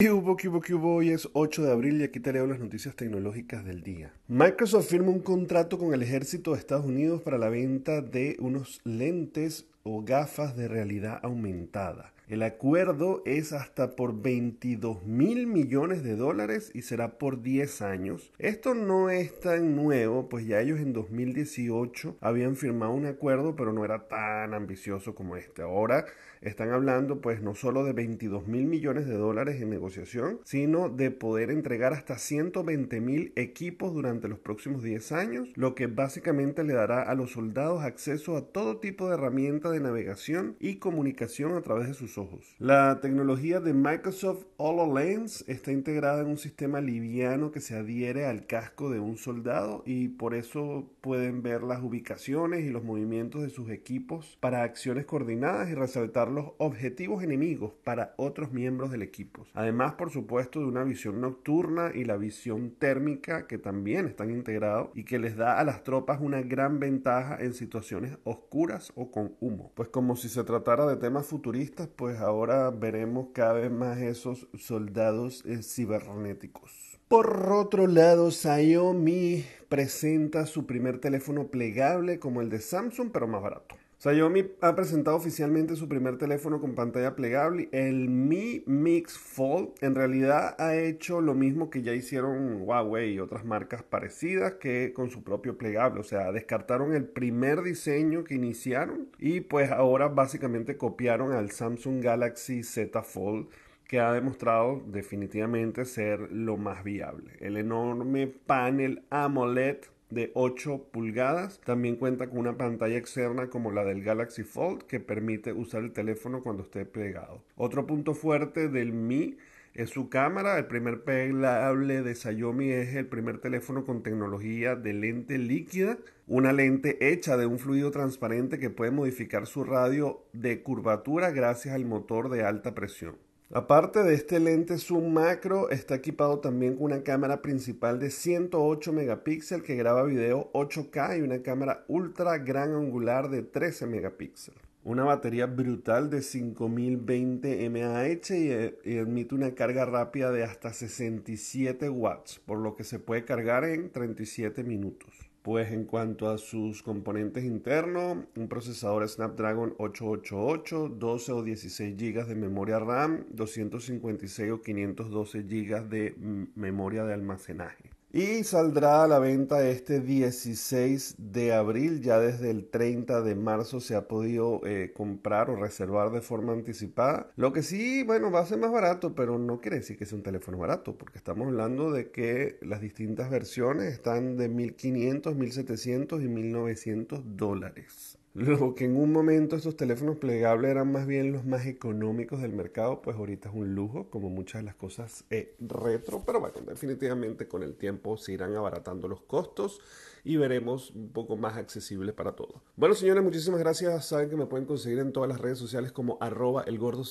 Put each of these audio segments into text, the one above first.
¿Qué hubo, hubo, hubo? Hoy es 8 de abril y aquí te leo las noticias tecnológicas del día. Microsoft firma un contrato con el ejército de Estados Unidos para la venta de unos lentes o gafas de realidad aumentada. El acuerdo es hasta por 22 mil millones de dólares y será por 10 años. Esto no es tan nuevo, pues ya ellos en 2018 habían firmado un acuerdo, pero no era tan ambicioso como este. Ahora están hablando pues no solo de 22 mil millones de dólares en negociación, sino de poder entregar hasta 120 mil equipos durante los próximos 10 años, lo que básicamente le dará a los soldados acceso a todo tipo de herramientas de navegación y comunicación a través de sus La tecnología de Microsoft HoloLens está integrada en un sistema liviano que se adhiere al casco de un soldado y por eso pueden ver las ubicaciones y los movimientos de sus equipos para acciones coordinadas y resaltar los objetivos enemigos para otros miembros del equipo. Además, por supuesto, de una visión nocturna y la visión térmica que también están integrados y que les da a las tropas una gran ventaja en situaciones oscuras o con humo. Pues como si se tratara de temas futuristas, pues ahora veremos cada vez más esos soldados eh, cibernéticos. Por otro lado, Xiaomi presenta su primer teléfono plegable como el de Samsung, pero más barato. Xiaomi ha presentado oficialmente su primer teléfono con pantalla plegable, el Mi Mix Fold. En realidad ha hecho lo mismo que ya hicieron Huawei y otras marcas parecidas que con su propio plegable. O sea, descartaron el primer diseño que iniciaron y pues ahora básicamente copiaron al Samsung Galaxy Z Fold que ha demostrado definitivamente ser lo más viable. El enorme panel AMOLED de 8 pulgadas. También cuenta con una pantalla externa como la del Galaxy Fold que permite usar el teléfono cuando esté pegado. Otro punto fuerte del Mi es su cámara. El primer plegable de Xiaomi es el primer teléfono con tecnología de lente líquida, una lente hecha de un fluido transparente que puede modificar su radio de curvatura gracias al motor de alta presión. Aparte de este lente zoom macro, está equipado también con una cámara principal de 108 megapíxeles que graba video 8K y una cámara ultra gran angular de 13 megapíxeles. Una batería brutal de 5020 mAh y, y admite una carga rápida de hasta 67 watts, por lo que se puede cargar en 37 minutos. Pues en cuanto a sus componentes internos, un procesador Snapdragon 888, 12 o 16 GB de memoria RAM, 256 o 512 GB de memoria de almacenaje. Y saldrá a la venta este 16 de abril. Ya desde el 30 de marzo se ha podido eh, comprar o reservar de forma anticipada. Lo que sí, bueno, va a ser más barato, pero no quiere decir que sea un teléfono barato, porque estamos hablando de que las distintas versiones están de 1500, 1700 y 1900 dólares. Lo que en un momento estos teléfonos plegables eran más bien los más económicos del mercado, pues ahorita es un lujo, como muchas de las cosas eh, retro, pero bueno, definitivamente con el tiempo se irán abaratando los costos y veremos un poco más accesible para todos. Bueno, señores, muchísimas gracias. Saben que me pueden conseguir en todas las redes sociales como arroba el gordo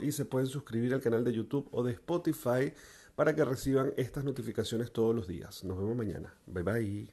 y se pueden suscribir al canal de YouTube o de Spotify para que reciban estas notificaciones todos los días. Nos vemos mañana. Bye bye.